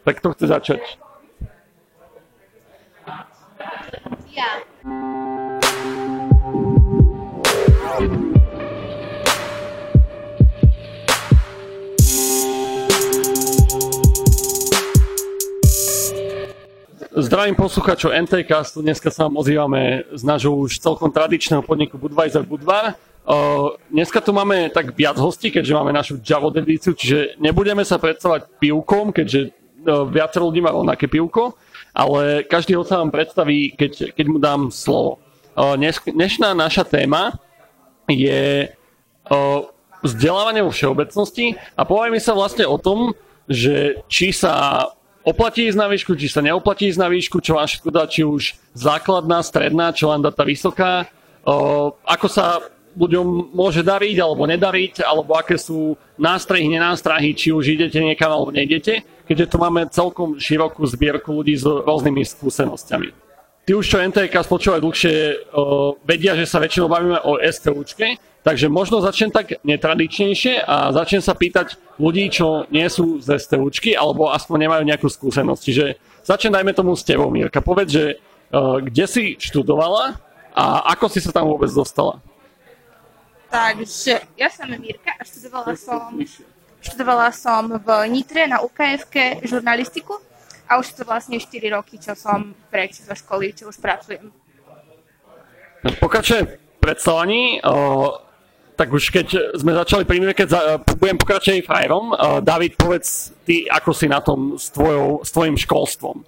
Tak to chce začať. Ja. Zdravím poslucháčov NTCastu, dneska sa vám ozývame z nášho už celkom tradičného podniku Budweiser Budvar. Dneska tu máme tak viac hostí, keďže máme našu Javo edíciu, čiže nebudeme sa predstavať pivkom, keďže viacero ľudí má rovnaké pivko, ale každý ho sa vám predstaví, keď, keď mu dám slovo. Dnes, dnešná naša téma je vzdelávanie vo všeobecnosti a povieme sa vlastne o tom, že či sa oplatí ísť na výšku, či sa neoplatí ísť na výšku, čo vám všetko dá, či už základná, stredná, čo vám dá tá vysoká, o, ako sa ľuďom môže dariť alebo nedariť, alebo aké sú nástrahy, nenástrahy, či už idete niekam alebo nejdete, keďže tu máme celkom širokú zbierku ľudí s rôznymi skúsenosťami. Tí už, čo NTK spočúvajú dlhšie, o, vedia, že sa väčšinou bavíme o STUčke, Takže možno začnem tak netradičnejšie a začnem sa pýtať ľudí, čo nie sú z STUčky alebo aspoň nemajú nejakú skúsenosť. Čiže začnem dajme tomu s tebou, Mirka. Povedz, že uh, kde si študovala a ako si sa tam vôbec dostala? Takže ja som Mirka a študovala som, študovala som v Nitre na UKF žurnalistiku a už to vlastne 4 roky, čo som preč zo školy, čo už pracujem. Pokračujem predstavení. Tak už keď sme začali pri keď za, budem pokračovať frajerom, David, povedz ty, ako si na tom s, tvojou, s tvojim školstvom.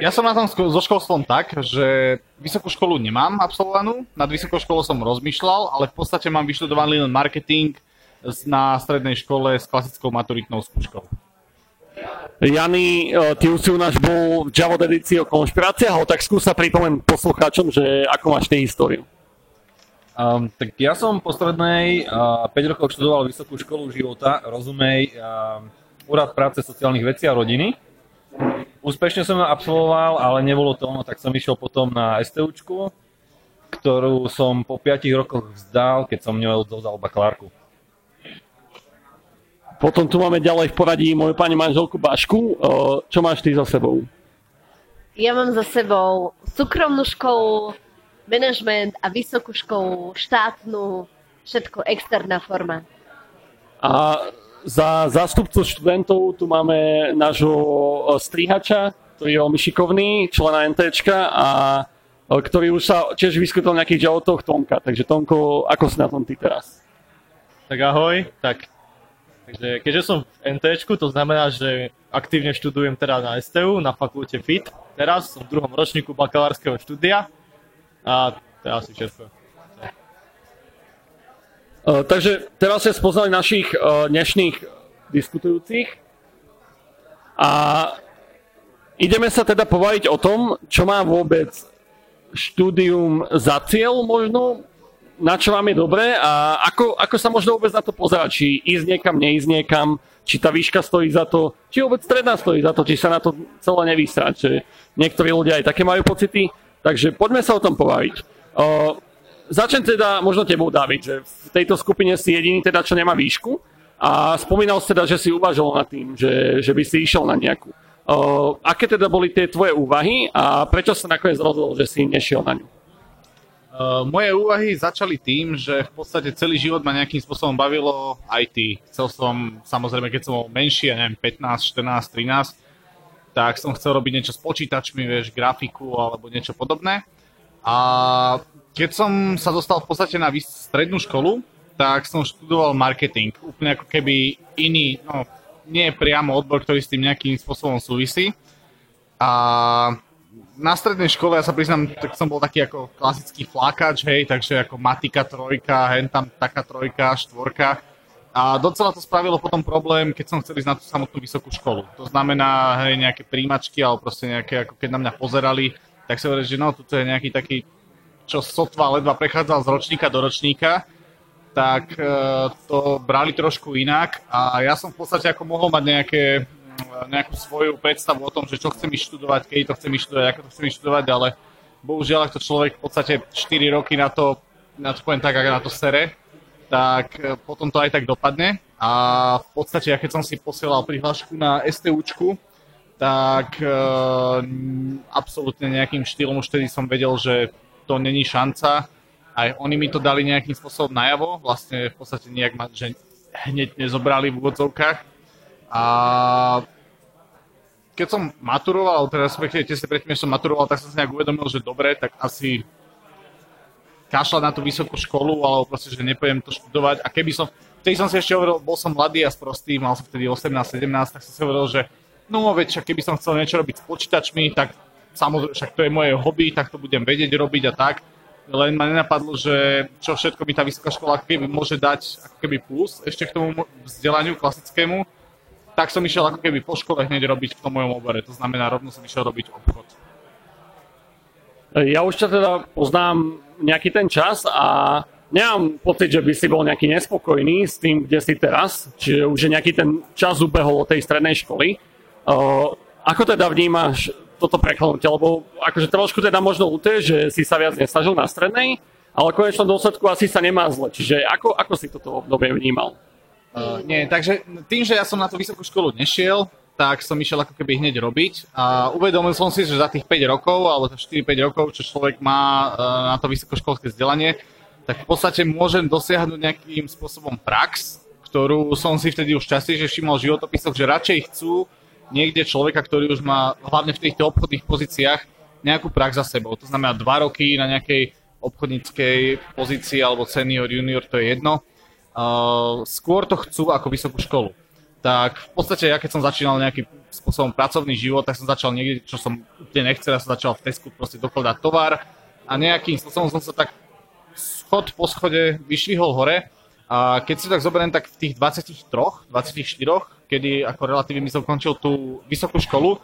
Ja som na tom so školstvom tak, že vysokú školu nemám absolvovanú, nad vysokou školou som rozmýšľal, ale v podstate mám vyštudovaný len marketing na strednej škole s klasickou maturitnou skúškou. Jany, ty už si u nás bol v Java edícii o konšpiráciách, ale tak skúsa pripomenúť poslucháčom, že ako máš ty históriu. Um, tak ja som po strednej uh, 5 rokov študoval Vysokú školu života, rozumej, uh, Úrad práce, sociálnych vecí a rodiny. Úspešne som ju absolvoval, ale nebolo to ono, tak som išiel potom na STUčku, ktorú som po 5 rokoch vzdal, keď som ňou dodal bakalárku. Potom tu máme ďalej v poradí moju pani manželku Bašku. Čo máš ty za sebou? Ja mám za sebou súkromnú školu, management a vysokú školu, štátnu, všetko externá forma. A za zástupcu študentov tu máme nášho strihača, ktorý je veľmi šikovný, člena NTčka a ktorý už sa tiež vyskytol v nejakých životoch Tomka. Takže Tomko, ako si na tom ty teraz? Tak ahoj, tak takže keďže som v NTčku, to znamená, že aktívne študujem teda na STU, na fakulte FIT. Teraz som v druhom ročníku bakalárskeho štúdia a asi všetko. Uh, takže teraz ste spoznali našich uh, dnešných diskutujúcich a ideme sa teda povajiť o tom, čo má vôbec štúdium za cieľ možno, na čo vám je dobré a ako, ako sa možno vôbec na to pozerať, či ísť niekam, neísť niekam, či tá výška stojí za to, či vôbec stredná stojí za to, či sa na to celé nevysrať. Niektorí ľudia aj také majú pocity, Takže poďme sa o tom pobaviť. Uh, začnem teda možno tebou, David, že v tejto skupine si jediný teda, čo nemá výšku a spomínal si teda, že si uvažoval nad tým, že, že by si išiel na nejakú. Uh, aké teda boli tie tvoje úvahy a prečo sa nakoniec rozhodol, že si nešiel na ňu? Uh, moje úvahy začali tým, že v podstate celý život ma nejakým spôsobom bavilo IT. Chcel som, samozrejme, keď som bol menší, ja neviem, 15, 14, 13, tak som chcel robiť niečo s počítačmi, vieš, grafiku alebo niečo podobné. A keď som sa dostal v podstate na strednú školu, tak som študoval marketing, úplne ako keby iný, no nie priamo odbor, ktorý s tým nejakým spôsobom súvisí. A na strednej škole, ja sa priznám, tak som bol taký ako klasický flákač, hej, takže ako matika trojka, hen tam taká trojka, štvorka a docela to spravilo potom problém, keď som chcel ísť na tú samotnú vysokú školu. To znamená, hej, nejaké príjmačky, alebo proste nejaké, ako keď na mňa pozerali, tak sa hovorí, že no, tu je nejaký taký, čo sotva ledva prechádzal z ročníka do ročníka, tak e, to brali trošku inak a ja som v podstate ako mohol mať nejaké, nejakú svoju predstavu o tom, že čo chcem študovať, keď to chcem študovať, ako to chcem študovať, ale bohužiaľ, ak to človek v podstate 4 roky na to, na to poviem tak, ako na to sere, tak e, potom to aj tak dopadne. A v podstate, ja keď som si posielal prihlášku na STUčku, tak uh, absolútne nejakým štýlom už tedy som vedel, že to není šanca. Aj oni mi to dali nejakým spôsobom najavo, vlastne v podstate nejak ma, že hneď nezobrali v úvodzovkách. A keď som maturoval, teda respektíve tesne predtým, som maturoval, tak som si nejak uvedomil, že dobre, tak asi kašľať na tú vysokú školu, alebo proste, že nepojem to študovať. A keby som, vtedy som si ešte hovoril, bol som mladý a sprostý, mal som vtedy 18-17, tak som si hovoril, že no veď, keby som chcel niečo robiť s počítačmi, tak samozrejme, však to je moje hobby, tak to budem vedieť robiť a tak. Len ma nenapadlo, že čo všetko mi tá vysoká škola keby môže dať ako keby plus ešte k tomu vzdelaniu klasickému, tak som išiel ako keby po škole hneď robiť v tom mojom obore. To znamená, rovno som išiel robiť obchod. Ja už ťa teda poznám nejaký ten čas a nemám pocit, že by si bol nejaký nespokojný s tým, kde si teraz, čiže už je nejaký ten čas ubehol od tej strednej školy. Ako teda vnímaš toto preklenutie? Lebo akože trošku teda možno ľúte, že si sa viac nesnažil na strednej, ale v konečnom dôsledku asi sa nemá zle. Čiže ako, ako si toto obdobie vnímal? Uh, nie, takže tým, že ja som na tú vysokú školu nešiel, tak som išiel ako keby hneď robiť a uvedomil som si, že za tých 5 rokov alebo 4-5 rokov, čo človek má na to vysokoškolské vzdelanie, tak v podstate môžem dosiahnuť nejakým spôsobom prax, ktorú som si vtedy už častejšie všimol v životopisoch, že radšej chcú niekde človeka, ktorý už má hlavne v týchto obchodných pozíciách nejakú prax za sebou. To znamená 2 roky na nejakej obchodníckej pozícii alebo senior, junior, to je jedno. Uh, skôr to chcú ako vysokú školu. Tak v podstate ja keď som začínal nejakým spôsobom pracovný život, tak som začal niekde, čo som úplne nechcel, ja som začal v Tesku proste dokladať tovar a nejakým spôsobom som sa tak schod po schode vyšvihol hore. A keď si tak zoberiem, tak v tých 23, 24, kedy ako relatívne som končil tú vysokú školu,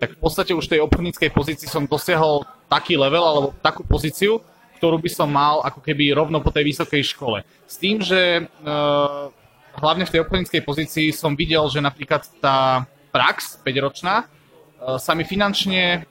tak v podstate už v tej obchodníckej pozícii som dosiahol taký level alebo takú pozíciu, ktorú by som mal ako keby rovno po tej vysokej škole. S tým, že uh, hlavne v tej obchodníckej pozícii som videl, že napríklad tá prax 5-ročná e, sa mi finančne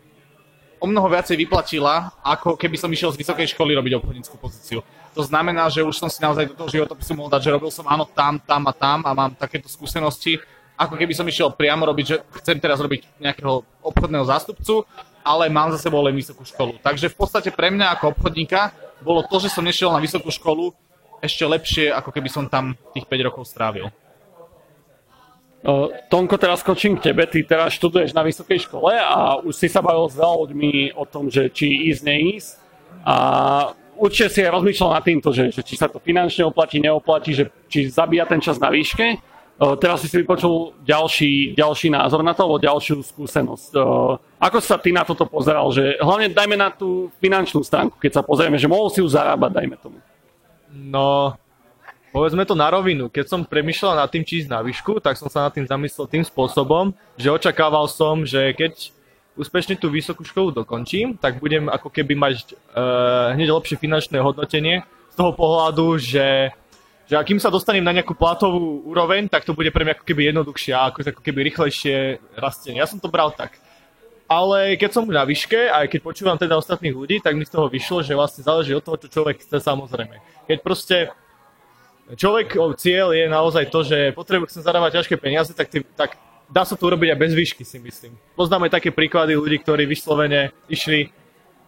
o mnoho viacej vyplatila, ako keby som išiel z vysokej školy robiť obchodníckú pozíciu. To znamená, že už som si naozaj do toho životopisu mohol dať, že robil som áno tam, tam a tam a mám takéto skúsenosti, ako keby som išiel priamo robiť, že chcem teraz robiť nejakého obchodného zástupcu, ale mám za sebou len vysokú školu. Takže v podstate pre mňa ako obchodníka bolo to, že som nešiel na vysokú školu, ešte lepšie, ako keby som tam tých 5 rokov strávil. Uh, Tonko, teraz skočím k tebe. Ty teraz študuješ na vysokej škole a už si sa bavil s veľa ľuďmi o tom, že či ísť, neísť. A určite si aj rozmýšľal nad týmto, že, že či sa to finančne oplatí, neoplatí, že či zabíja ten čas na výške. Uh, teraz si si vypočul ďalší, ďalší názor na to, alebo ďalšiu skúsenosť. Uh, ako sa ty na toto pozeral? Že, hlavne dajme na tú finančnú stránku, keď sa pozrieme, že mohol si ju zarábať, dajme tomu. No, povedzme to na rovinu. Keď som premyšľal nad tým, či ísť na výšku, tak som sa nad tým zamyslel tým spôsobom, že očakával som, že keď úspešne tú vysokú školu dokončím, tak budem ako keby mať uh, hneď lepšie finančné hodnotenie z toho pohľadu, že, že akým sa dostanem na nejakú platovú úroveň, tak to bude pre mňa ako keby jednoduchšie a ako, ako keby rýchlejšie rastie. Ja som to bral tak ale keď som na výške, aj keď počúvam teda ostatných ľudí, tak mi z toho vyšlo, že vlastne záleží od toho, čo človek chce samozrejme. Keď proste človek, cieľ je naozaj to, že potrebuje chcem zarábať ťažké peniaze, tak, tý, tak dá sa to urobiť aj bez výšky, si myslím. Poznáme také príklady ľudí, ktorí vyslovene išli,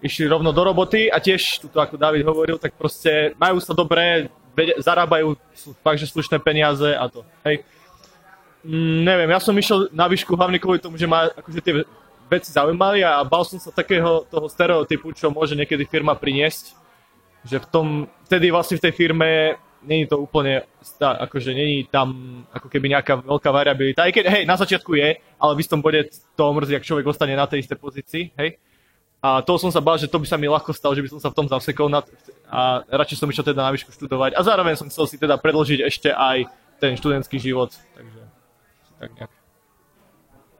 išli rovno do roboty a tiež, tuto ako David hovoril, tak proste majú sa dobré, zarábajú fakt, že slušné peniaze a to, hej. Mm, neviem, ja som išiel na výšku hlavne kvôli tomu, že má akože tie veci zaujímali a bal som sa takého toho stereotypu, čo môže niekedy firma priniesť, že v tom, vtedy vlastne v tej firme není to úplne, akože není tam ako keby nejaká veľká variabilita, aj keď, hej, na začiatku je, ale v istom bode to mrzí, ak človek ostane na tej istej pozícii, hej. A toho som sa bál, že to by sa mi ľahko stalo, že by som sa v tom zasekol na, a radšej som išiel teda na výšku študovať a zároveň som chcel si teda predložiť ešte aj ten študentský život, takže tak nejak.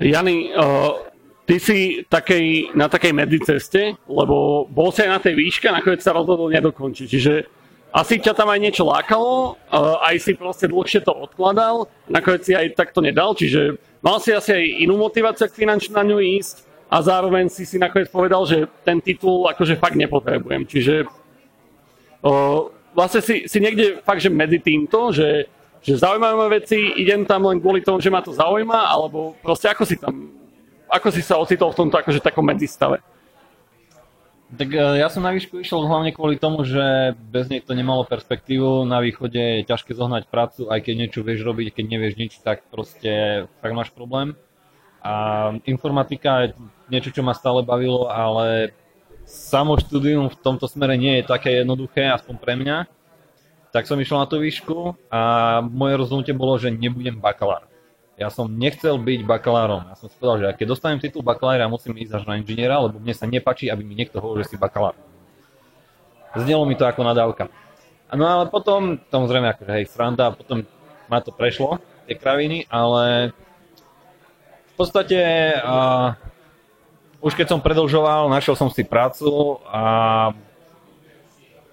Jany, uh, ty si takej, na takej medziceste, lebo bol si aj na tej výške nakoniec sa rozhodol nedokončiť. Čiže asi ťa tam aj niečo lákalo, aj si proste dlhšie to odkladal, nakoniec si aj takto nedal, čiže mal si asi aj inú motiváciu k finančne na ňu ísť a zároveň si si nakoniec povedal, že ten titul akože fakt nepotrebujem. Čiže o, vlastne si, si niekde fakt, že medzi týmto, že, že zaujímavé ma veci, idem tam len kvôli tomu, že ma to zaujíma, alebo proste ako si tam, ako si sa ocitol v tomto akože takom medzistave? Tak e, ja som na výšku išiel hlavne kvôli tomu, že bez nej to nemalo perspektívu. Na východe je ťažké zohnať prácu, aj keď niečo vieš robiť, keď nevieš nič, tak proste tak máš problém. A informatika je niečo, čo ma stále bavilo, ale samo štúdium v tomto smere nie je také jednoduché, aspoň pre mňa. Tak som išiel na tú výšku a moje rozhodnutie bolo, že nebudem bakalár. Ja som nechcel byť bakalárom. Ja som si povedal, že keď dostanem titul bakalára, musím ísť až na inžiniera, lebo mne sa nepačí, aby mi niekto hovoril, že si bakalár. Znelo mi to ako nadávka. No ale potom, samozrejme, akože hej, sranda, potom ma to prešlo, tie kraviny, ale v podstate uh, už keď som predlžoval, našiel som si prácu a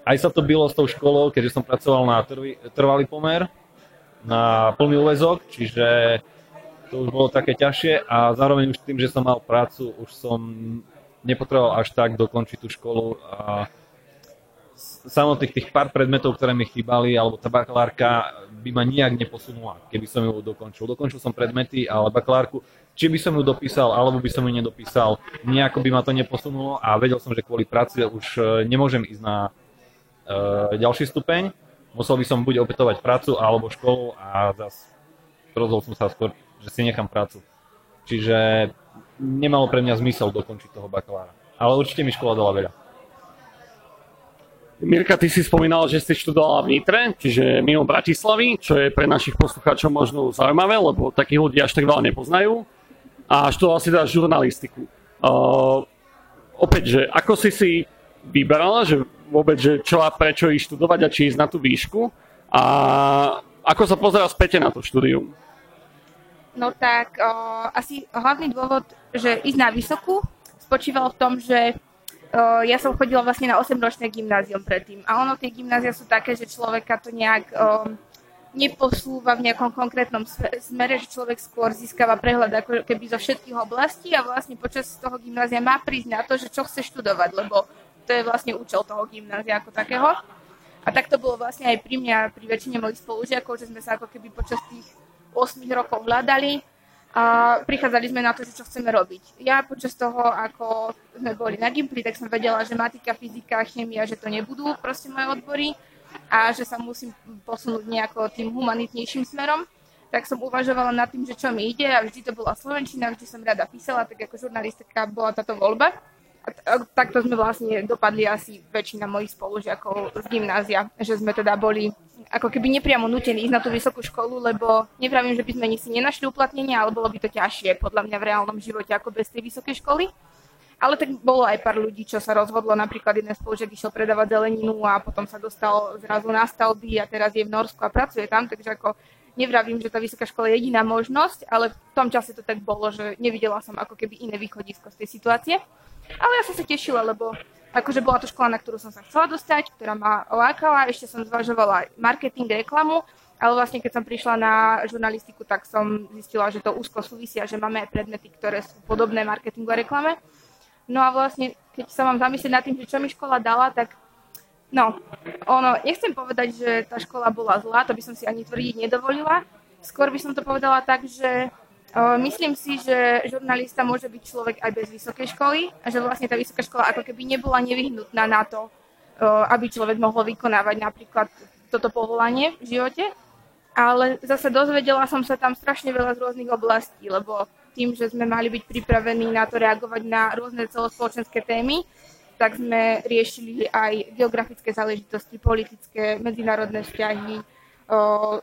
aj sa to bylo s tou školou, keďže som pracoval na trvalý pomer, na plný úvezok, čiže to už bolo také ťažšie a zároveň už tým, že som mal prácu, už som nepotreboval až tak dokončiť tú školu a samotných tých pár predmetov, ktoré mi chýbali, alebo tá bakalárka by ma nijak neposunula, keby som ju dokončil. Dokončil som predmety, ale bakalárku, či by som ju dopísal, alebo by som ju nedopísal, nejako by ma to neposunulo a vedel som, že kvôli práci už e, nemôžem ísť na uh, ďalší stupeň. Musel by som buď opätovať prácu, alebo školu a zase rozhodol som sa skôr že si nechám prácu. Čiže nemalo pre mňa zmysel dokončiť toho bakalára. Ale určite mi škola dala veľa. Mirka, ty si spomínal, že si študovala v Nitre, čiže mimo Bratislavy, čo je pre našich poslucháčov možno zaujímavé, lebo takých ľudí až tak veľa nepoznajú. A študovala si teda žurnalistiku. Uh, opäť, že ako si si vyberala, že vôbec, že čo a prečo ísť študovať a či ísť na tú výšku a ako sa pozera späť na to štúdium? No tak o, asi hlavný dôvod, že ísť na vysokú, spočíval v tom, že o, ja som chodila vlastne na 8-ročné gymnázium predtým. A ono, tie gymnázia sú také, že človeka to nejak o, neposúva v nejakom konkrétnom smere, že človek skôr získava prehľad ako keby zo všetkých oblastí a vlastne počas toho gymnázia má prísť na to, že čo chce študovať, lebo to je vlastne účel toho gymnázia ako takého. A tak to bolo vlastne aj pri mňa, pri väčšine mojich spolužiakov, že sme sa ako keby počas tých 8 rokov hľadali a prichádzali sme na to, že čo chceme robiť. Ja počas toho, ako sme boli na Gimply, tak som vedela, že matika, fyzika, chemia, že to nebudú proste moje odbory a že sa musím posunúť nejako tým humanitnejším smerom. Tak som uvažovala nad tým, že čo mi ide a vždy to bola Slovenčina, vždy som rada písala, tak ako žurnalistika bola táto voľba. Takto sme vlastne dopadli asi väčšina mojich spolužiakov z gymnázia, že sme teda boli ako keby nepriamo nutení ísť na tú vysokú školu, lebo nevravím, že by sme si nenašli uplatnenie, ale bolo by to ťažšie podľa mňa v reálnom živote ako bez tej vysokej školy. Ale tak bolo aj pár ľudí, čo sa rozhodlo, napríklad jeden spolužiak išiel predávať zeleninu a potom sa dostal zrazu na stavby a teraz je v Norsku a pracuje tam, takže ako nevravím, že tá vysoká škola je jediná možnosť, ale v tom čase to tak bolo, že nevidela som ako keby iné východisko z tej situácie. Ale ja som sa tešila, lebo Akože bola to škola, na ktorú som sa chcela dostať, ktorá ma lákala, ešte som zvažovala marketing, reklamu, ale vlastne keď som prišla na žurnalistiku, tak som zistila, že to úzko súvisia, že máme aj predmety, ktoré sú podobné marketingu a reklame. No a vlastne, keď sa mám zamyslieť nad tým, že čo mi škola dala, tak no, ono, nechcem povedať, že tá škola bola zlá, to by som si ani tvrdiť nedovolila. Skôr by som to povedala tak, že Myslím si, že žurnalista môže byť človek aj bez vysokej školy a že vlastne tá vysoká škola ako keby nebola nevyhnutná na to, aby človek mohol vykonávať napríklad toto povolanie v živote. Ale zase dozvedela som sa tam strašne veľa z rôznych oblastí, lebo tým, že sme mali byť pripravení na to reagovať na rôzne celospoločenské témy, tak sme riešili aj geografické záležitosti, politické, medzinárodné vzťahy,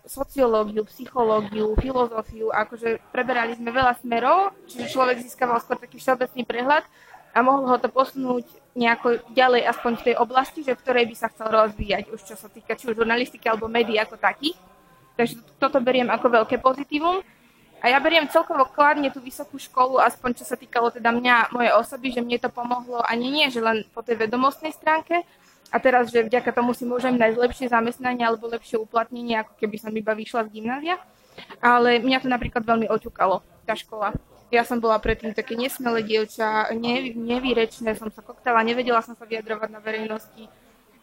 sociológiu, psychológiu, filozofiu, akože preberali sme veľa smerov, čiže človek získaval skôr taký všeobecný prehľad a mohol ho to posunúť nejako ďalej, aspoň v tej oblasti, že v ktorej by sa chcel rozvíjať, už čo sa týka či už žurnalistiky alebo médií ako takých. Takže toto beriem ako veľké pozitívum. A ja beriem celkovo kladne tú vysokú školu, aspoň čo sa týkalo teda mňa, mojej osoby, že mne to pomohlo ani nie, že len po tej vedomostnej stránke, a teraz, že vďaka tomu si môžem nájsť lepšie zamestnanie alebo lepšie uplatnenie, ako keby som iba vyšla z gymnázia. Ale mňa to napríklad veľmi oťukalo, tá škola. Ja som bola predtým také nesmelé dievča, ne, nevýrečné, som sa koktala, nevedela som sa vyjadrovať na verejnosti.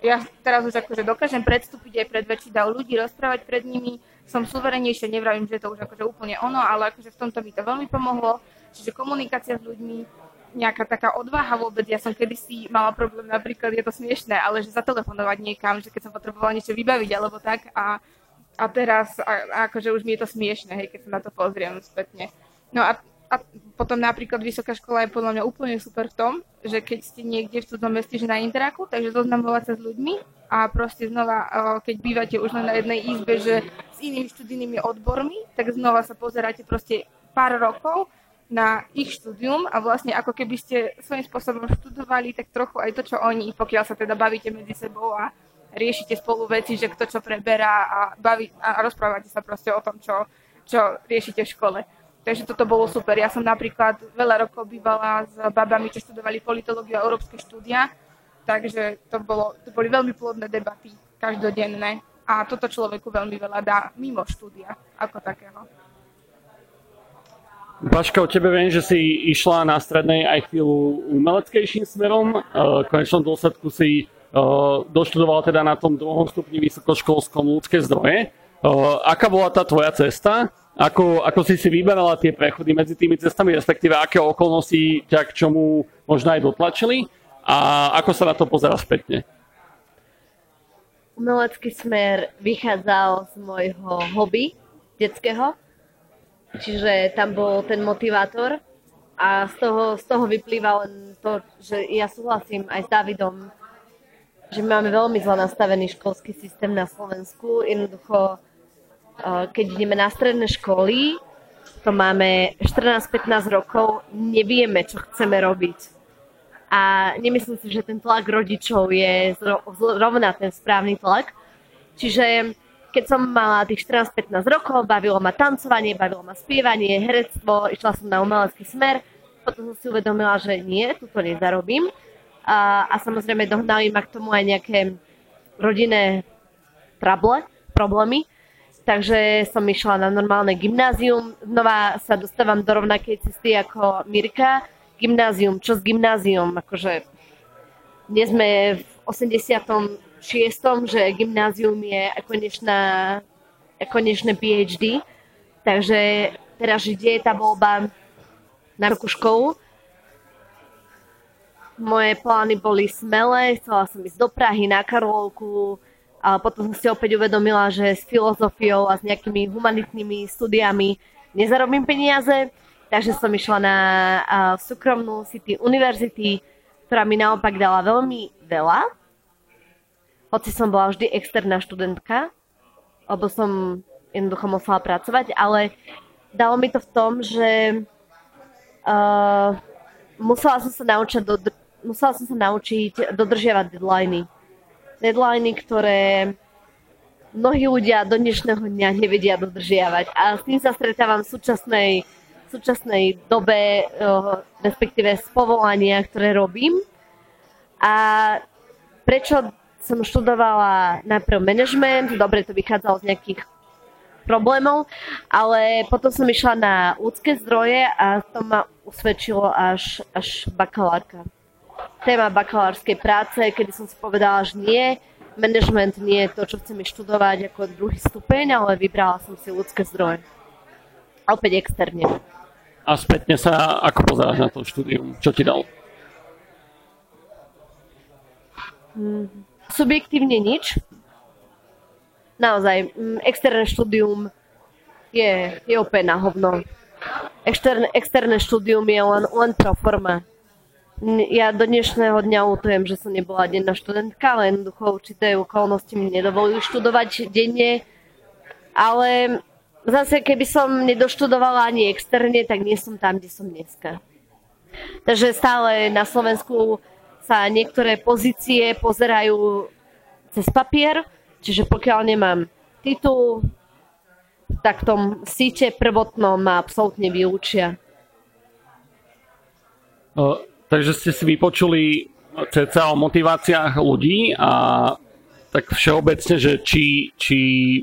Ja teraz už akože dokážem predstúpiť aj pred väčší dav ľudí, rozprávať pred nimi, som suverenejšia, nevravím, že je to už akože úplne ono, ale akože v tomto mi to veľmi pomohlo. Čiže komunikácia s ľuďmi, nejaká taká odvaha vôbec. Ja som kedysi mala problém, napríklad je to smiešné, ale že zatelefonovať niekam, že keď som potrebovala niečo vybaviť alebo tak a, a teraz a, a akože už mi je to smiešné, hej, keď sa na to pozriem spätne. No a a potom napríklad vysoká škola je podľa mňa úplne super v tom, že keď ste niekde v cudzom meste, že na interaku, takže zoznamovať sa s ľuďmi a proste znova, keď bývate už len na jednej izbe, že s inými študijnými odbormi, tak znova sa pozeráte proste pár rokov na ich štúdium a vlastne ako keby ste svojím spôsobom študovali tak trochu aj to, čo oni, pokiaľ sa teda bavíte medzi sebou a riešite spolu veci, že kto čo preberá a, baví, a rozprávate sa proste o tom, čo, čo riešite v škole. Takže toto bolo super. Ja som napríklad veľa rokov bývala s babami, čo študovali politológiu a európske štúdia, takže to, bolo, to boli veľmi plodné debaty, každodenné. A toto človeku veľmi veľa dá mimo štúdia ako takého. Baška, o tebe viem, že si išla na strednej aj chvíľu umeleckejším smerom. V konečnom dôsledku si e, doštudovala teda na tom druhom stupni vysokoškolskom ľudské zdroje. E, aká bola tá tvoja cesta? Ako, ako si si vyberala tie prechody medzi tými cestami, respektíve aké okolnosti ťa k čomu možno aj dotlačili a ako sa na to pozera spätne? Umelecký smer vychádzal z môjho hobby detského, čiže tam bol ten motivátor a z toho, z toho vyplýva len to, že ja súhlasím aj s Davidom, že my máme veľmi zle nastavený školský systém na Slovensku. Jednoducho keď ideme na stredné školy, to máme 14-15 rokov, nevieme, čo chceme robiť. A nemyslím si, že ten tlak rodičov je zrovna ten správny tlak. Čiže keď som mala tých 14-15 rokov, bavilo ma tancovanie, bavilo ma spievanie, herectvo, išla som na umelecký smer, potom som si uvedomila, že nie, tu to nezarobím. A, a samozrejme dohnali ma k tomu aj nejaké rodinné trable, problémy, takže som išla na normálne gymnázium. Znova sa dostávam do rovnakej cesty ako Mirka. Gymnázium, čo s gymnázium? Akože dnes sme v 86. že gymnázium je konečná, konečné PhD. Takže teraz, je tá voľba na roku školu, moje plány boli smelé, chcela som ísť do Prahy, na Karlovku, a potom som si opäť uvedomila, že s filozofiou a s nejakými humanitnými studiami nezarobím peniaze, takže som išla na súkromnú City University, ktorá mi naopak dala veľmi veľa, hoci som bola vždy externá študentka, lebo som jednoducho musela pracovať, ale dalo mi to v tom, že uh, musela som sa naučiť, dodr- musela som sa naučiť dodržiavať deadliny deadliny, ktoré mnohí ľudia do dnešného dňa nevedia dodržiavať. A s tým sa stretávam v súčasnej, súčasnej dobe, respektíve z povolania, ktoré robím. A prečo som študovala najprv management, dobre to vychádzalo z nejakých problémov, ale potom som išla na ľudské zdroje a to ma usvedčilo až, až bakalárka téma bakalárskej práce, kedy som si povedala, že nie, management nie je to, čo chcem študovať ako druhý stupeň, ale vybrala som si ľudské zdroje. A opäť externe. A spätne sa ako pozeráš na to štúdium? Čo ti dal? Mm, subjektívne nič. Naozaj, mm, externé štúdium je, je úplne na hovno. Externé, externé štúdium je len, len pro forma ja do dnešného dňa lutujem, že som nebola denná študentka, ale jednoducho určité okolnosti mi nedovolujú študovať denne. Ale zase, keby som nedoštudovala ani externe, tak nie som tam, kde som dneska. Takže stále na Slovensku sa niektoré pozície pozerajú cez papier, čiže pokiaľ nemám titul, tak v tom síte prvotnom ma absolútne vylúčia. Takže ste si vypočuli cca o motiváciách ľudí a tak všeobecne, že či, či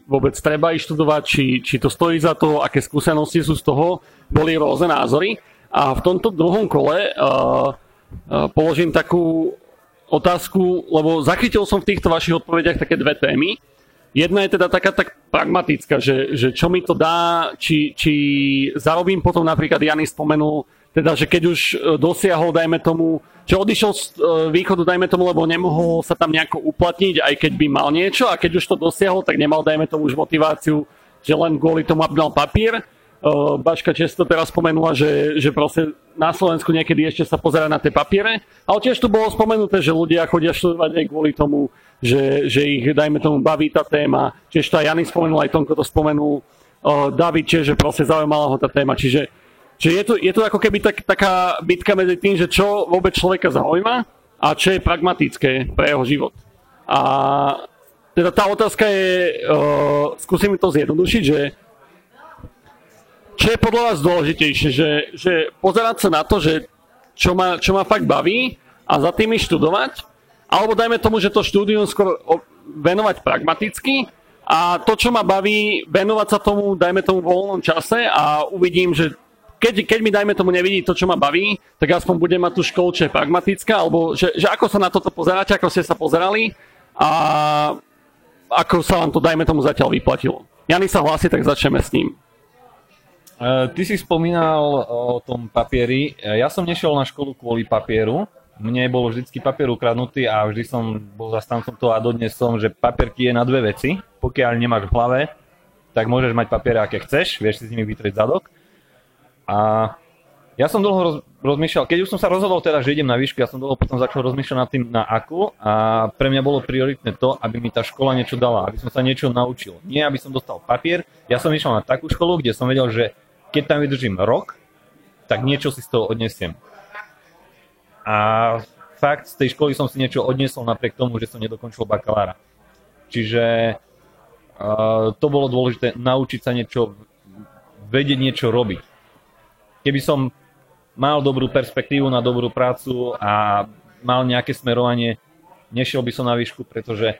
vôbec treba ísť študovať, či, či to stojí za to, aké skúsenosti sú z toho, boli rôzne názory. A v tomto druhom kole uh, položím takú otázku, lebo zachytil som v týchto vašich odpovediach také dve témy. Jedna je teda taká tak pragmatická, že, že čo mi to dá, či, či zarobím potom napríklad, Jany spomenul, teda, že keď už e, dosiahol, dajme tomu, že odišiel z e, východu, dajme tomu, lebo nemohol sa tam nejako uplatniť, aj keď by mal niečo, a keď už to dosiahol, tak nemal, dajme tomu, už motiváciu, že len kvôli tomu, aby mal papier. E, Baška často teraz spomenula, že, že proste na Slovensku niekedy ešte sa pozera na tie papiere, ale tiež tu bolo spomenuté, že ľudia chodia študovať aj kvôli tomu, že, že ich, dajme tomu, baví tá téma. Čiže to aj Jany spomenul, aj Tonko to spomenul, uh, David, že proste zaujímala ho tá téma. Čiže, čiže je, to, je to ako keby tak, taká bitka medzi tým, že čo vôbec človeka zaujíma a čo je pragmatické pre jeho život. A teda tá otázka je, uh, skúsim to zjednodušiť, že čo je podľa vás dôležitejšie, že, že pozerať sa na to, že čo ma, čo ma fakt baví a za tými študovať, alebo dajme tomu, že to štúdium skôr venovať pragmaticky a to, čo ma baví, venovať sa tomu, dajme tomu voľnom čase a uvidím, že keď, keď mi, dajme tomu, nevidí to, čo ma baví, tak aspoň budem mať tú školu, čo je pragmatická, alebo že, že ako sa na toto pozeráte, ako ste sa pozerali a ako sa vám to, dajme tomu, zatiaľ vyplatilo. Jany sa hlási, tak začneme s ním. Uh, ty si spomínal o tom papieri. Ja som nešiel na školu kvôli papieru, mne bol vždycky papier ukradnutý a vždy som bol zastancom toho a dodnes som, že papierky je na dve veci. Pokiaľ nemáš v hlave, tak môžeš mať papiere, aké chceš, vieš si s nimi vytrieť zadok. A ja som dlho roz, rozmýšľal, keď už som sa rozhodol teda, že idem na výšku, ja som dlho potom začal rozmýšľať nad tým na akú a pre mňa bolo prioritné to, aby mi tá škola niečo dala, aby som sa niečo naučil. Nie, aby som dostal papier, ja som išiel na takú školu, kde som vedel, že keď tam vydržím rok, tak niečo si z toho odnesiem. A fakt z tej školy som si niečo odniesol napriek tomu, že som nedokončil bakalára. Čiže uh, to bolo dôležité naučiť sa niečo, vedieť niečo robiť. Keby som mal dobrú perspektívu na dobrú prácu a mal nejaké smerovanie, nešiel by som na výšku, pretože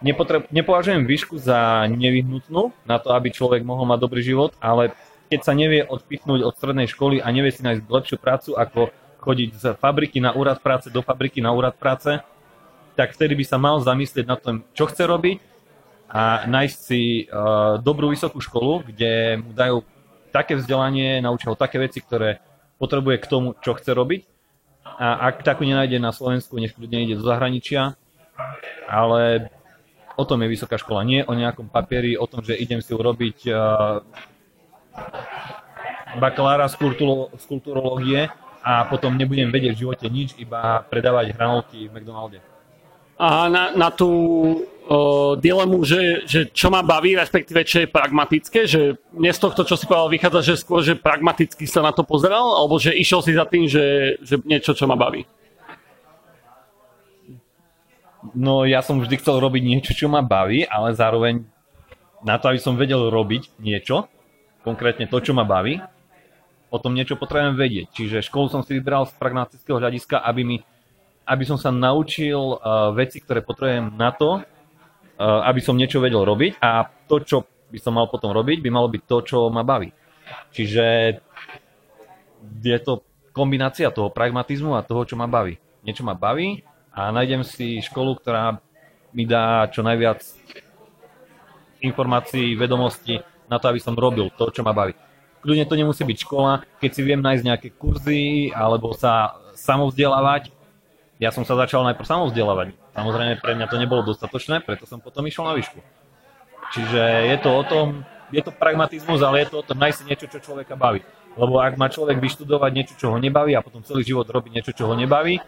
nepotreb, nepovažujem výšku za nevyhnutnú na to, aby človek mohol mať dobrý život, ale keď sa nevie odpichnúť od strednej školy a nevie si nájsť lepšiu prácu ako chodiť z fabriky na úrad práce do fabriky na úrad práce, tak vtedy by sa mal zamyslieť nad tom, čo chce robiť a nájsť si uh, dobrú vysokú školu, kde mu dajú také vzdelanie, naučia ho také veci, ktoré potrebuje k tomu, čo chce robiť. A ak takú nenájde na Slovensku, nech kľudne ide do zahraničia, ale o tom je vysoká škola, nie o nejakom papieri, o tom, že idem si urobiť uh, bakalára z, kultúro, z kulturológie a potom nebudem vedieť v živote nič, iba predávať hranolky v McDonalde. A na, na tú uh, dilemu, že, že čo ma baví, respektíve čo je pragmatické, že mne z tohto, čo si povedal, vychádza, že skôr, že pragmaticky sa na to pozeral, alebo že išiel si za tým, že, že niečo, čo ma baví? No ja som vždy chcel robiť niečo, čo ma baví, ale zároveň na to, aby som vedel robiť niečo, konkrétne to, čo ma baví, o tom niečo potrebujem vedieť. Čiže školu som si vybral z pragmatického hľadiska, aby, mi, aby som sa naučil uh, veci, ktoré potrebujem na to, uh, aby som niečo vedel robiť a to, čo by som mal potom robiť, by malo byť to, čo ma baví. Čiže je to kombinácia toho pragmatizmu a toho, čo ma baví. Niečo ma baví a nájdem si školu, ktorá mi dá čo najviac informácií, vedomostí na to, aby som robil to, čo ma baví kľudne to nemusí byť škola, keď si viem nájsť nejaké kurzy alebo sa samovzdelávať. Ja som sa začal najprv samovzdelávať. Samozrejme pre mňa to nebolo dostatočné, preto som potom išiel na výšku. Čiže je to o tom, je to pragmatizmus, ale je to o tom nájsť niečo, čo človeka baví. Lebo ak má človek vyštudovať niečo, čo ho nebaví a potom celý život robiť niečo, čo ho nebaví,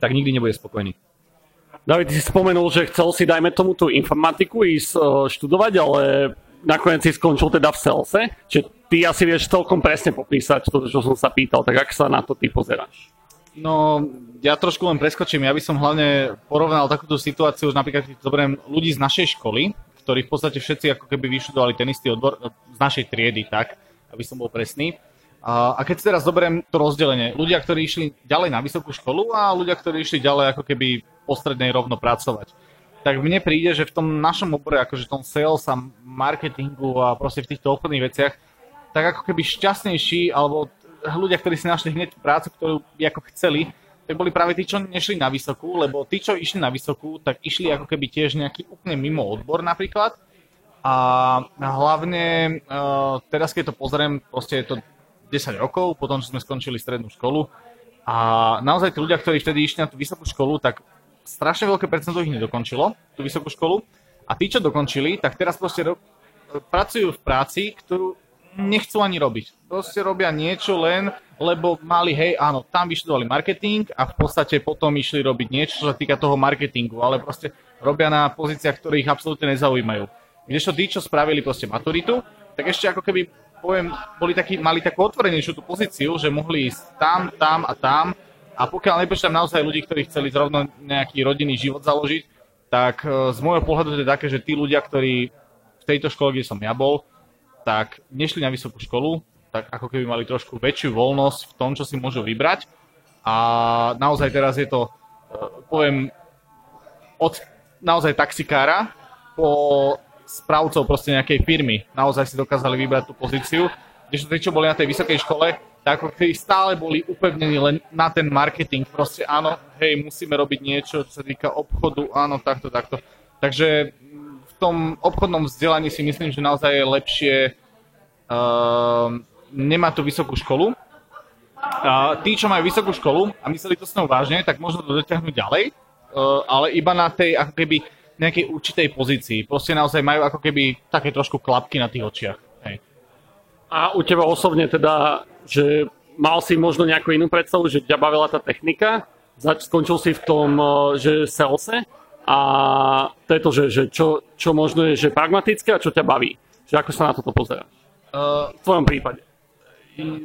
tak nikdy nebude spokojný. David, ty si spomenul, že chcel si, dajme tomu, tú informatiku ísť e, študovať, ale nakoniec si skončil teda v Selse. Čiže ty asi vieš celkom presne popísať to, čo som sa pýtal, tak ak sa na to ty pozeráš? No, ja trošku len preskočím. Ja by som hlavne porovnal takúto situáciu, že napríklad keď zoberiem ľudí z našej školy, ktorí v podstate všetci ako keby vyštudovali ten istý odbor z našej triedy, tak, aby som bol presný. A, a keď si teraz zoberiem to rozdelenie, ľudia, ktorí išli ďalej na vysokú školu a ľudia, ktorí išli ďalej ako keby postrednej rovno pracovať tak mne príde, že v tom našom obore, akože tom sales a marketingu a proste v týchto obchodných veciach, tak ako keby šťastnejší, alebo ľudia, ktorí si našli hneď prácu, ktorú by ako chceli, tak boli práve tí, čo nešli na vysokú, lebo tí, čo išli na vysokú, tak išli ako keby tiež nejaký úplne mimo odbor napríklad. A hlavne uh, teraz, keď to pozriem, proste je to 10 rokov, potom, čo sme skončili strednú školu. A naozaj tí ľudia, ktorí vtedy išli na tú vysokú školu, tak strašne veľké percento ich nedokončilo, tú vysokú školu. A tí, čo dokončili, tak teraz proste ro- pracujú v práci, ktorú nechcú ani robiť. Proste robia niečo len, lebo mali, hej, áno, tam vyštudovali marketing a v podstate potom išli robiť niečo, čo sa týka toho marketingu, ale proste robia na pozíciách, ktoré ich absolútne nezaujímajú. Kdežto tí, čo spravili proste maturitu, tak ešte ako keby, poviem, boli takí, mali takú otvorenejšiu tú pozíciu, že mohli ísť tam, tam a tam a pokiaľ nepočítam naozaj ľudí, ktorí chceli zrovna nejaký rodinný život založiť, tak e, z môjho pohľadu to je také, že tí ľudia, ktorí v tejto škole, kde som ja bol, tak nešli na vysokú školu, tak ako keby mali trošku väčšiu voľnosť v tom, čo si môžu vybrať. A naozaj teraz je to, e, poviem, od naozaj taxikára po správcov proste nejakej firmy. Naozaj si dokázali vybrať tú pozíciu. Když tí, čo boli na tej vysokej škole, ako keby stále boli upevnení len na ten marketing. Proste áno, hej, musíme robiť niečo, čo sa týka obchodu, áno, takto, takto. Takže tom obchodnom vzdelaní si myslím, že naozaj je lepšie uh, nemať tú vysokú školu. A tí, čo majú vysokú školu a mysleli to s ňou vážne, tak možno to dotiahnuť ďalej, uh, ale iba na tej ako keby nejakej určitej pozícii. Proste naozaj majú ako keby také trošku klapky na tých očiach. Hej. A u teba osobne teda, že mal si možno nejakú inú predstavu, že ťa bavila tá technika, zač- skončil si v tom, eh, že salese, a to je to, že, že čo, čo možno je že pragmatické a čo ťa baví. Že ako sa na toto pozeráš? Uh, v tvojom prípade.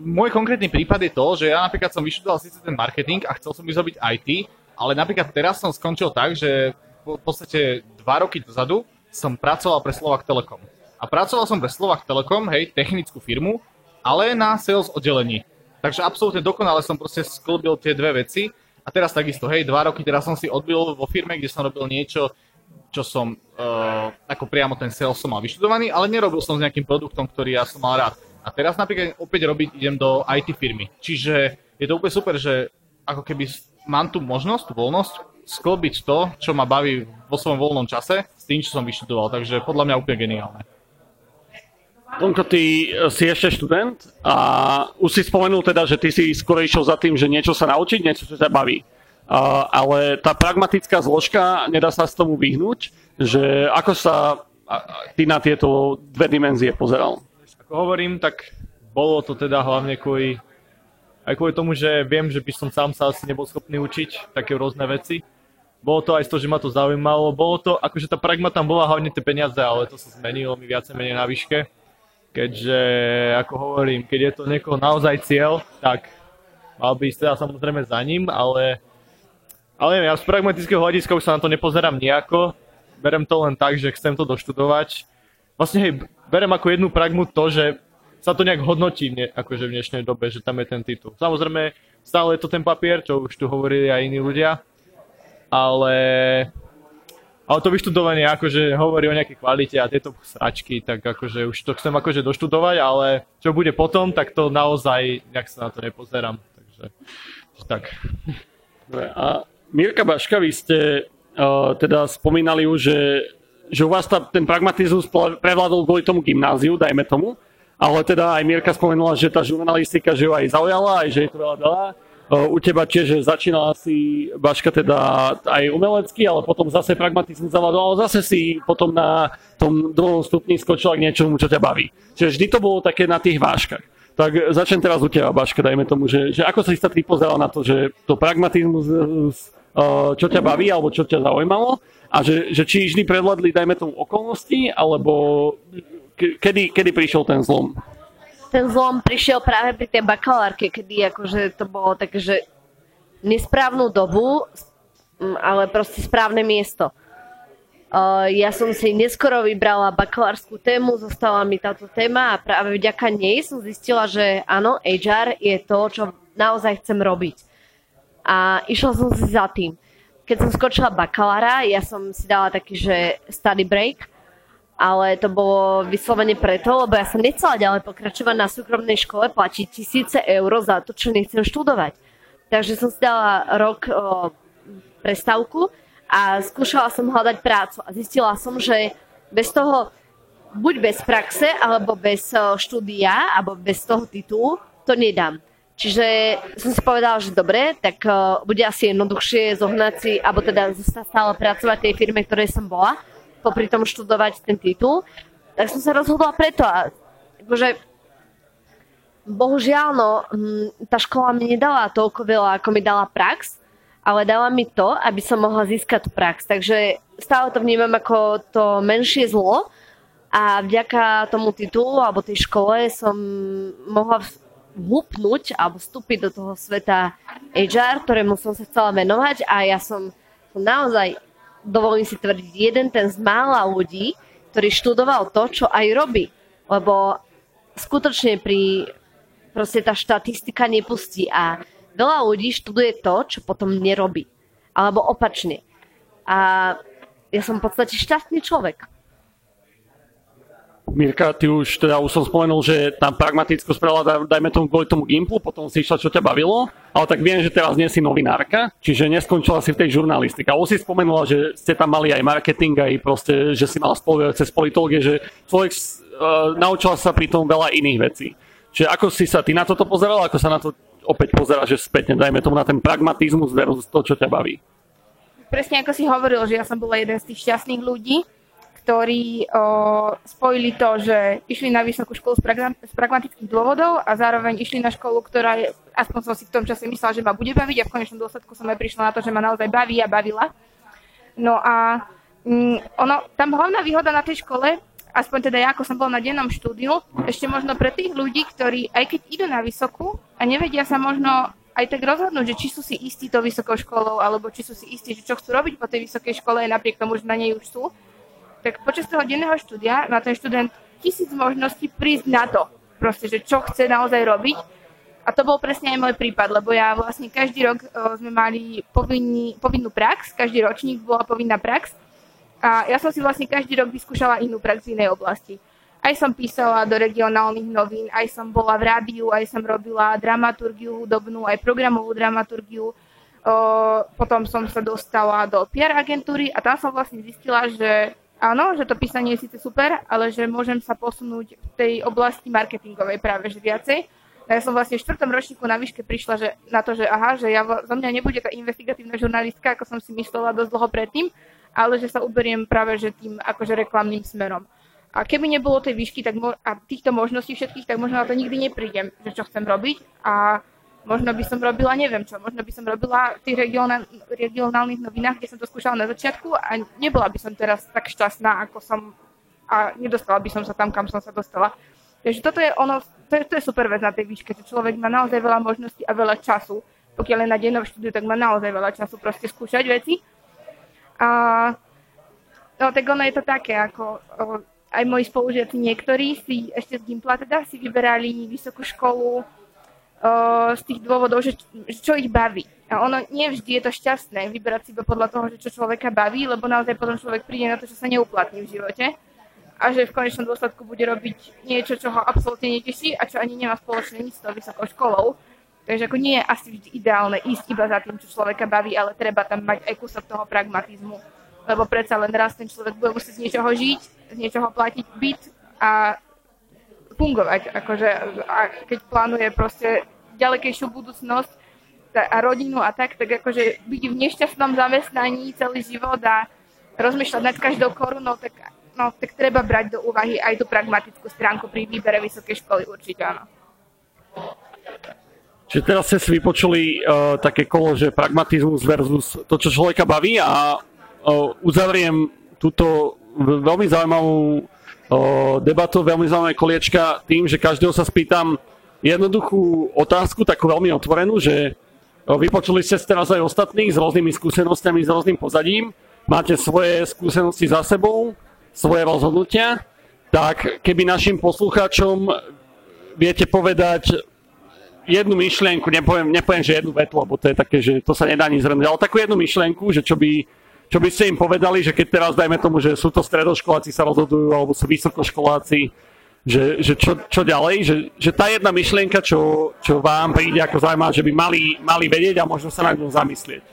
Môj konkrétny prípad je to, že ja napríklad som vyštudoval síce ten marketing a chcel som ísť robiť IT, ale napríklad teraz som skončil tak, že v podstate dva roky dozadu som pracoval pre Slovak Telekom. A pracoval som pre Slovak Telekom, hej, technickú firmu, ale na sales oddelení. Takže absolútne dokonale som proste sklbil tie dve veci a teraz takisto, hej, dva roky teraz som si odbil vo firme, kde som robil niečo, čo som uh, ako priamo ten sales som mal vyštudovaný, ale nerobil som s nejakým produktom, ktorý ja som mal rád. A teraz napríklad opäť robiť idem do IT firmy. Čiže je to úplne super, že ako keby mám tu možnosť, tú voľnosť, sklbiť to, čo ma baví vo svojom voľnom čase s tým, čo som vyštudoval. Takže podľa mňa úplne geniálne. Tonko, ty si ešte študent a už si spomenul teda, že ty si skôr išiel za tým, že niečo sa naučiť, niečo, čo ťa baví. Uh, ale tá pragmatická zložka, nedá sa s tomu vyhnúť, že ako sa ty na tieto dve dimenzie pozeral? Ako hovorím, tak bolo to teda hlavne kvôli, aj kvôli tomu, že viem, že by som sám sa asi nebol schopný učiť také rôzne veci. Bolo to aj to, že ma to zaujímalo. Bolo to, akože tá pragma tam bola hlavne tie peniaze, ale to sa zmenilo mi viacej menej na výške keďže, ako hovorím, keď je to niekoho naozaj cieľ, tak mal by ísť teda samozrejme za ním, ale, ale neviem, ja z pragmatického hľadiska už sa na to nepozerám nejako, berem to len tak, že chcem to doštudovať. Vlastne hej, berem ako jednu pragmu to, že sa to nejak hodnotí ne, akože v dnešnej dobe, že tam je ten titul. Samozrejme, stále je to ten papier, čo už tu hovorili aj iní ľudia, ale ale to vyštudovanie akože hovorí o nejakej kvalite a tieto sračky, tak akože už to chcem akože doštudovať, ale čo bude potom, tak to naozaj nejak sa na to nepozerám. Takže tak. A Mirka Baška, vy ste uh, teda spomínali už, že, že u vás tá, ten pragmatizmus prevládol kvôli tomu gymnáziu, dajme tomu, ale teda aj Mirka spomenula, že tá žurnalistika že ju aj zaujala, aj že je to veľa dala u teba tiež začínala si Baška teda aj umelecky, ale potom zase pragmatizmus zavadol, ale zase si potom na tom druhom stupni skočila k niečomu, čo ťa baví. Čiže vždy to bolo také na tých váškach. Tak začnem teraz u teba, Baška, dajme tomu, že, že ako si sa ty pozeral na to, že to pragmatizmus, čo ťa baví, alebo čo ťa zaujímalo, a že, že či vždy predladli, dajme tomu, okolnosti, alebo kedy, kedy prišiel ten zlom? Ten zlom prišiel práve pri tej bakalárke, kedy akože to bolo také, že nesprávnu dobu, ale proste správne miesto. Uh, ja som si neskoro vybrala bakalárskú tému, zostala mi táto téma a práve vďaka nej som zistila, že áno, HR je to, čo naozaj chcem robiť. A išla som si za tým. Keď som skočila bakalára, ja som si dala taký, že study break, ale to bolo vyslovene preto, lebo ja som nechcela ďalej pokračovať na súkromnej škole, platiť tisíce eur za to, čo nechcem študovať. Takže som si dala rok o, prestávku a skúšala som hľadať prácu a zistila som, že bez toho, buď bez praxe, alebo bez štúdia, alebo bez toho titulu, to nedám. Čiže som si povedala, že dobre, tak uh, bude asi jednoduchšie zohnať si, alebo teda zostať stále pracovať v tej firme, ktorej som bola, popri tom študovať ten titul. Tak som sa rozhodla preto. A, akože, bohužiaľ, no, hm, tá škola mi nedala toľko veľa, ako mi dala prax, ale dala mi to, aby som mohla získať tú prax. Takže stále to vnímam ako to menšie zlo a vďaka tomu titulu alebo tej škole som mohla vhupnúť alebo vstúpiť do toho sveta HR, ktorému som sa chcela venovať a ja som naozaj, dovolím si tvrdiť, jeden ten z mála ľudí, ktorý študoval to, čo aj robí. Lebo skutočne pri, proste tá štatistika nepustí a veľa ľudí študuje to, čo potom nerobí. Alebo opačne. A ja som v podstate šťastný človek. Mirka, ty už, teda už som spomenul, že tam pragmaticko spravila, dajme tomu kvôli tomu Gimplu, potom si išla, čo ťa bavilo, ale tak viem, že teraz nie si novinárka, čiže neskončila si v tej žurnalistike. A už si spomenula, že ste tam mali aj marketing, aj proste, že si mala spoluviať cez politológie, že človek uh, naučila sa pri tom veľa iných vecí. Čiže ako si sa ty na toto pozerala, ako sa na to opäť pozera, že spätne, dajme tomu na ten pragmatizmus versus to, čo ťa baví? Presne ako si hovoril, že ja som bola jeden z tých šťastných ľudí, ktorí o, spojili to, že išli na vysokú školu z, pragma- z pragmatických dôvodov a zároveň išli na školu, ktorá je, aspoň som si v tom čase myslela, že ma bude baviť a v konečnom dôsledku som aj prišla na to, že ma naozaj baví a bavila. No a mm, ono, tam hlavná výhoda na tej škole, aspoň teda ja, ako som bola na dennom štúdiu, ešte možno pre tých ľudí, ktorí aj keď idú na vysokú a nevedia sa možno aj tak rozhodnúť, že či sú si istí to vysokou školou, alebo či sú si istí, že čo chcú robiť po tej vysokej škole, napriek tomu, že na nej už sú, tak počas toho denného štúdia má ten študent tisíc možností prísť na to, proste, že čo chce naozaj robiť. A to bol presne aj môj prípad, lebo ja vlastne každý rok o, sme mali povinný, povinnú prax, každý ročník bola povinná prax a ja som si vlastne každý rok vyskúšala inú prax v inej oblasti. Aj som písala do regionálnych novín, aj som bola v rádiu, aj som robila dramaturgiu hudobnú, aj programovú dramaturgiu. O, potom som sa dostala do PR agentúry a tam som vlastne zistila, že áno, že to písanie je síce super, ale že môžem sa posunúť v tej oblasti marketingovej práve že viacej. A ja som vlastne v štvrtom ročníku na výške prišla že, na to, že aha, že ja, za mňa nebude tá investigatívna žurnalistka, ako som si myslela dosť dlho predtým, ale že sa uberiem práve že tým akože reklamným smerom. A keby nebolo tej výšky tak mo- a týchto možností všetkých, tak možno na to nikdy neprídem, že čo chcem robiť. A možno by som robila, neviem čo, možno by som robila v tých regionál, regionálnych novinách, kde som to skúšala na začiatku a nebola by som teraz tak šťastná, ako som a nedostala by som sa tam, kam som sa dostala. Takže toto je ono, to je, to je super vec na tej výške, že človek má naozaj veľa možností a veľa času. Pokiaľ je na dennom štúdiu, tak má naozaj veľa času proste skúšať veci. A no tak ono je to také, ako aj moji spolužiaci niektorí si ešte z Gimpla teda si vyberali vysokú školu z tých dôvodov, že, čo ich baví. A ono nie vždy je to šťastné vyberať si iba podľa toho, že čo človeka baví, lebo naozaj potom človek príde na to, že sa neuplatní v živote a že v konečnom dôsledku bude robiť niečo, čo ho absolútne neteší a čo ani nemá spoločné nič s tou vysokou školou. Takže ako nie je asi vždy ideálne ísť iba za tým, čo človeka baví, ale treba tam mať aj kúsok toho pragmatizmu. Lebo predsa len raz ten človek bude musieť z niečoho žiť, z niečoho platiť byt a fungovať. Akože, a keď plánuje proste ďalekejšiu budúcnosť a rodinu a tak, tak akože byť v nešťastnom zamestnaní celý život a rozmýšľať nad každou korunou, tak, no, tak treba brať do úvahy aj tú pragmatickú stránku pri výbere vysokej školy, určite áno. Čiže teraz ste si vypočuli uh, také kolo, že pragmatizmus versus to, čo človeka baví a uh, uzavriem túto veľmi zaujímavú debatu veľmi zaujímavé koliečka tým, že každého sa spýtam jednoduchú otázku, takú veľmi otvorenú, že vypočuli ste teraz aj ostatných s rôznymi skúsenostiami, s rôznym pozadím, máte svoje skúsenosti za sebou, svoje rozhodnutia, tak keby našim poslucháčom viete povedať jednu myšlienku, nepoviem, nepoviem, že jednu vetu, lebo to je také, že to sa nedá ani zhrnúť, ale takú jednu myšlienku, že čo by čo by ste im povedali, že keď teraz dajme tomu, že sú to stredoškoláci sa rozhodujú, alebo sú vysokoškoláci, že, že čo, čo ďalej, že, že tá jedna myšlienka, čo, čo vám príde ako zaujímavá, že by mali, mali vedieť a možno sa na ňu zamyslieť.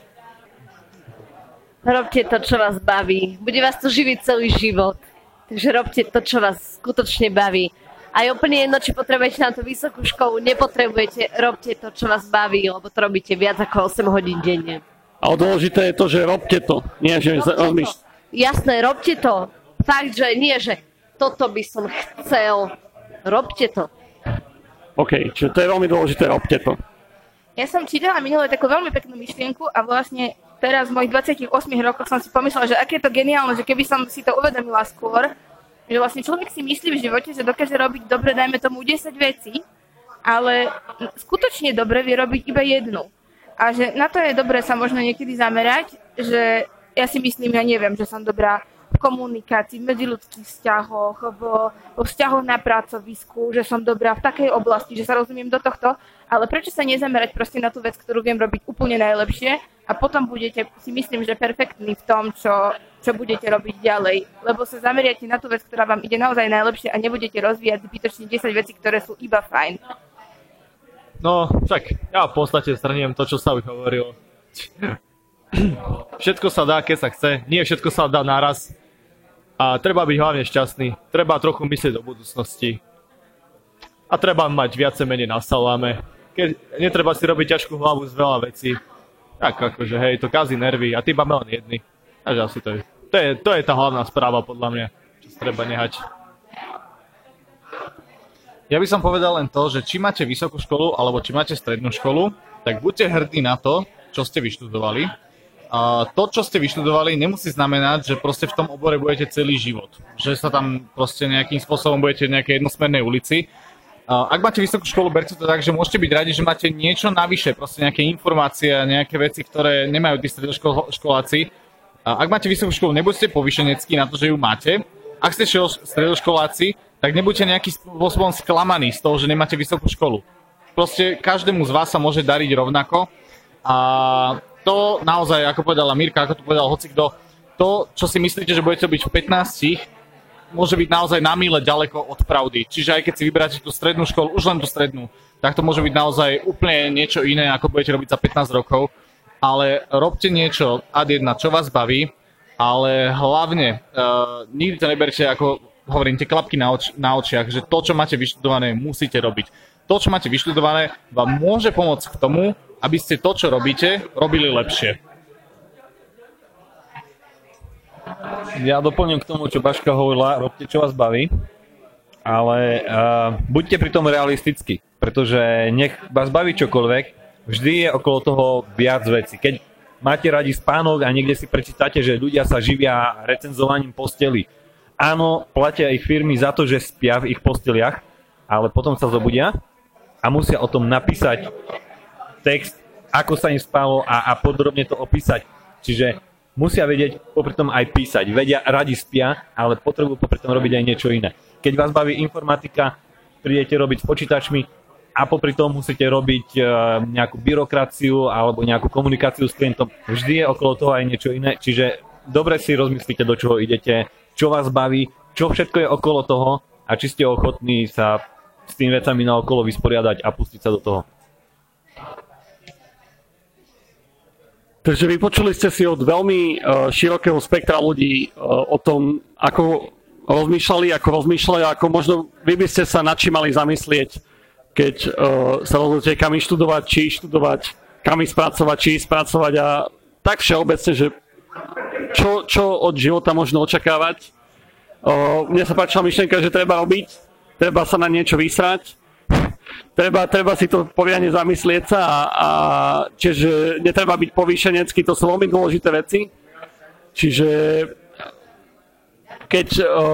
Robte to, čo vás baví. Bude vás to živiť celý život. Takže robte to, čo vás skutočne baví. A je úplne jedno, či potrebujete na tú vysokú školu, nepotrebujete, robte to, čo vás baví, lebo to robíte viac ako 8 hodín denne. Ale dôležité je to, že robte to. Nie, že robte to. Jasné, robte to. Fakt, že nie, že toto by som chcel. Robte to. OK, čiže to je veľmi dôležité, robte to. Ja som čítala minulé takú veľmi peknú myšlienku a vlastne teraz v mojich 28 rokoch som si pomyslela, že aké je to geniálne, že keby som si to uvedomila skôr, že vlastne človek si myslí v živote, že dokáže robiť dobre, dajme tomu 10 vecí, ale skutočne dobre vie robiť iba jednu. A že na to je dobre sa možno niekedy zamerať, že ja si myslím, ja neviem, že som dobrá v komunikácii, v medziľudských vzťahoch, v, vo vzťahoch na pracovisku, že som dobrá v takej oblasti, že sa rozumiem do tohto, ale prečo sa nezamerať proste na tú vec, ktorú viem robiť úplne najlepšie a potom budete, si myslím, že perfektní v tom, čo, čo budete robiť ďalej. Lebo sa zameriate na tú vec, ktorá vám ide naozaj najlepšie a nebudete rozvíjať zbytočne 10 vecí, ktoré sú iba fajn. No, však ja v podstate zhrniem to, čo sa už hovorilo. všetko sa dá, keď sa chce. Nie všetko sa dá naraz. A treba byť hlavne šťastný. Treba trochu myslieť do budúcnosti. A treba mať viacej menej na saláme. Keď netreba si robiť ťažkú hlavu z veľa vecí. Tak akože hej, to kazí nervy a ty máme len jedny. Takže asi to je. To je, to je tá hlavná správa podľa mňa, čo treba nehať. Ja by som povedal len to, že či máte vysokú školu alebo či máte strednú školu, tak buďte hrdí na to, čo ste vyštudovali a to, čo ste vyštudovali, nemusí znamenať, že proste v tom obore budete celý život. Že sa tam proste nejakým spôsobom budete v nejakej jednosmernej ulici. Ak máte vysokú školu, berte to tak, že môžete byť radi, že máte niečo navyše, proste nejaké informácie a nejaké veci, ktoré nemajú tí stredoškoláci. Ak máte vysokú školu, nebuďte povyšeneckí na to, že ju máte. Ak ste stredoškoláci, tak nebuďte nejakým spôsobom sklamaní z toho, že nemáte vysokú školu. Proste každému z vás sa môže dariť rovnako a to naozaj, ako povedala Mirka, ako to povedal hocikto, to, čo si myslíte, že budete byť v 15, môže byť naozaj na míle ďaleko od pravdy. Čiže aj keď si vyberáte tú strednú školu, už len tú strednú, tak to môže byť naozaj úplne niečo iné, ako budete robiť za 15 rokov. Ale robte niečo ad jedna, čo vás baví, ale hlavne uh, nikdy to neberte ako, hovorím, tie klapky na, oč- na očiach, že to, čo máte vyštudované, musíte robiť. To, čo máte vyštudované, vám môže pomôcť k tomu, aby ste to, čo robíte, robili lepšie. Ja doplním k tomu, čo Baška hovorila, robte, čo vás baví, ale uh, buďte pri tom realisticky, pretože nech vás baví čokoľvek, vždy je okolo toho viac vecí. Keď máte radi spánok a niekde si prečítate, že ľudia sa živia recenzovaním posteli, áno, platia ich firmy za to, že spia v ich posteliach, ale potom sa zobudia a musia o tom napísať text, ako sa im spalo a, a podrobne to opísať. Čiže musia vedieť popri tom aj písať. Vedia, radi spia, ale potrebujú popri tom robiť aj niečo iné. Keď vás baví informatika, prídete robiť s počítačmi a popri tom musíte robiť e, nejakú byrokraciu alebo nejakú komunikáciu s klientom. Vždy je okolo toho aj niečo iné, čiže dobre si rozmyslíte, do čoho idete, čo vás baví, čo všetko je okolo toho a či ste ochotní sa s tými vecami na okolo vysporiadať a pustiť sa do toho. Takže vypočuli ste si od veľmi uh, širokého spektra ľudí uh, o tom, ako rozmýšľali, ako rozmýšľajú, ako možno vy by ste sa nad čím mali zamyslieť, keď uh, sa rozhodnete, kam študovať, či študovať, kam spracovať, či spracovať a tak všeobecne, že čo, čo od života možno očakávať. Uh, mne sa páčila myšlienka, že treba robiť, treba sa na niečo vysrať, treba, treba si to poriadne zamyslieť sa a, a čiže netreba byť povýšenecký, to sú veľmi dôležité veci. Čiže keď o,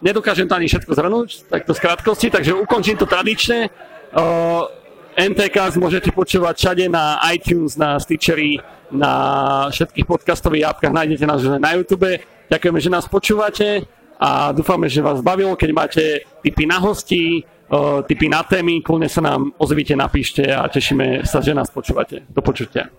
nedokážem to ani všetko zhrnúť, tak to z krátkosti, takže ukončím to tradične. O, NTK môžete počúvať všade na iTunes, na Stitchery, na všetkých podcastových apkách, nájdete nás na YouTube. Ďakujeme, že nás počúvate a dúfame, že vás bavilo, keď máte tipy na hosti, tipy na témy, kľudne sa nám ozvite, napíšte a tešíme sa, že nás počúvate. Do počutia.